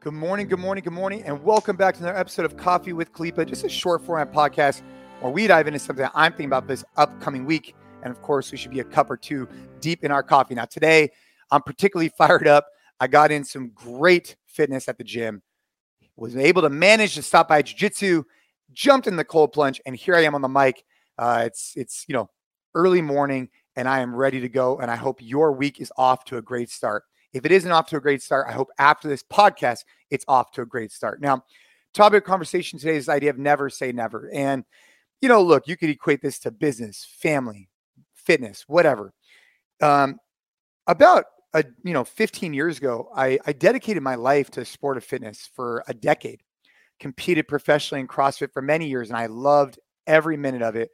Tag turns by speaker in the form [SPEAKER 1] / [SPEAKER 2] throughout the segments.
[SPEAKER 1] Good morning, good morning, good morning, and welcome back to another episode of Coffee with Khalipa, just a short format podcast where we dive into something I'm thinking about this upcoming week. And of course, we should be a cup or two deep in our coffee. Now, today, I'm particularly fired up. I got in some great fitness at the gym, was able to manage to stop by jiu-jitsu, jumped in the cold plunge, and here I am on the mic. Uh, it's it's you know early morning, and I am ready to go. And I hope your week is off to a great start. If it isn't off to a great start, I hope after this podcast, it's off to a great start. Now, topic of conversation today is the idea of never say never. And, you know, look, you could equate this to business, family, fitness, whatever. Um, about a, you know, 15 years ago, I, I dedicated my life to sport of fitness for a decade, competed professionally in CrossFit for many years, and I loved every minute of it.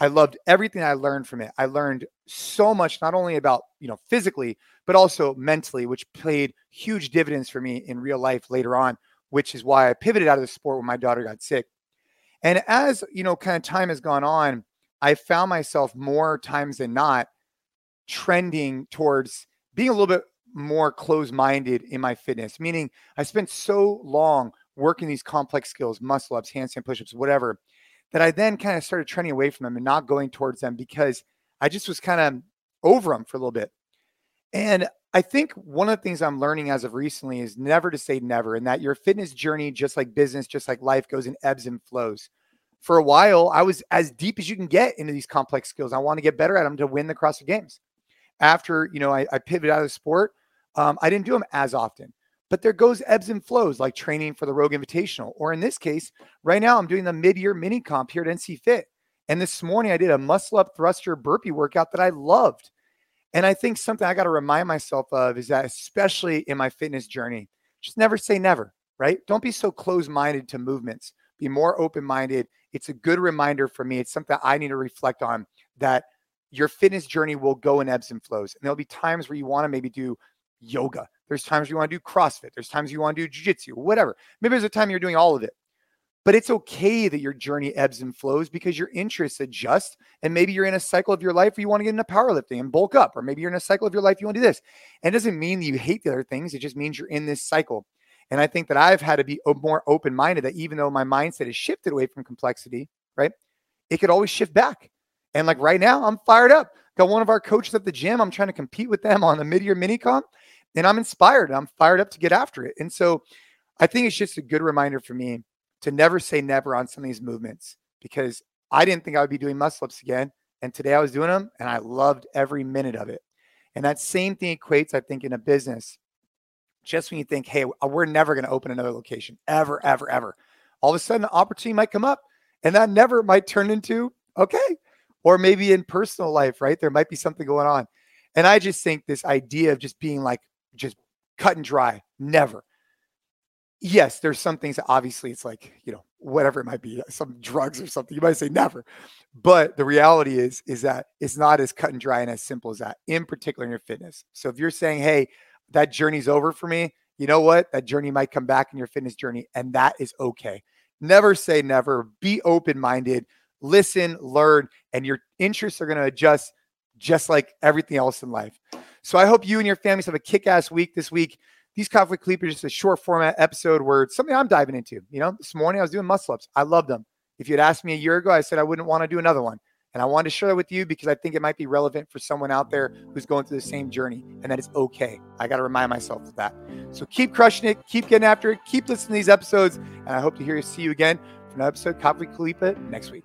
[SPEAKER 1] I loved everything I learned from it. I learned so much, not only about, you know, physically, but also mentally, which played huge dividends for me in real life later on, which is why I pivoted out of the sport when my daughter got sick. And as, you know, kind of time has gone on, I found myself more times than not trending towards being a little bit more closed minded in my fitness, meaning I spent so long working these complex skills, muscle ups, handstand push ups, whatever that I then kind of started trending away from them and not going towards them because I just was kind of over them for a little bit. And I think one of the things I'm learning as of recently is never to say never, and that your fitness journey, just like business, just like life, goes in ebbs and flows. For a while, I was as deep as you can get into these complex skills. I want to get better at them to win the CrossFit Games. After you know, I, I pivoted out of the sport. Um, I didn't do them as often. But there goes ebbs and flows, like training for the Rogue Invitational. Or in this case, right now I'm doing the mid-year mini comp here at NC Fit. And this morning I did a muscle up thruster burpee workout that I loved. And I think something I got to remind myself of is that, especially in my fitness journey, just never say never, right? Don't be so close minded to movements. Be more open minded. It's a good reminder for me. It's something I need to reflect on that your fitness journey will go in ebbs and flows. And there'll be times where you want to maybe do yoga. There's times you want to do CrossFit. There's times you want to do jiu-jitsu, whatever. Maybe there's a time you're doing all of it. But it's okay that your journey ebbs and flows because your interests adjust. And maybe you're in a cycle of your life where you want to get into powerlifting and bulk up, or maybe you're in a cycle of your life you want to do this. And it doesn't mean that you hate the other things. It just means you're in this cycle. And I think that I've had to be more open minded that even though my mindset has shifted away from complexity, right, it could always shift back. And like right now, I'm fired up. Got one of our coaches at the gym. I'm trying to compete with them on the mid year mini comp and I'm inspired. And I'm fired up to get after it. And so I think it's just a good reminder for me to never say never on some of these movements because I didn't think I would be doing muscle ups again. And today I was doing them and I loved every minute of it. And that same thing equates, I think, in a business. Just when you think, hey, we're never going to open another location ever, ever, ever, all of a sudden, an opportunity might come up and that never might turn into, okay. Or maybe in personal life, right? There might be something going on. And I just think this idea of just being like, just cut and dry. Never. Yes, there's some things that obviously it's like, you know, whatever it might be, uh, some drugs or something. You might say never. But the reality is, is that it's not as cut and dry and as simple as that, in particular in your fitness. So if you're saying, hey, that journey's over for me, you know what? That journey might come back in your fitness journey, and that is okay. Never say never. Be open minded, listen, learn, and your interests are going to adjust just like everything else in life. So I hope you and your families have a kick ass week this week. These Coffee Clip are just a short format episode where it's something I'm diving into. You know, this morning I was doing muscle ups. I love them. If you had asked me a year ago, I said I wouldn't want to do another one. And I wanted to share that with you because I think it might be relevant for someone out there who's going through the same journey and that it's okay. I got to remind myself of that. So keep crushing it, keep getting after it, keep listening to these episodes. And I hope to hear you see you again for another episode, Coffee Khalipa, next week.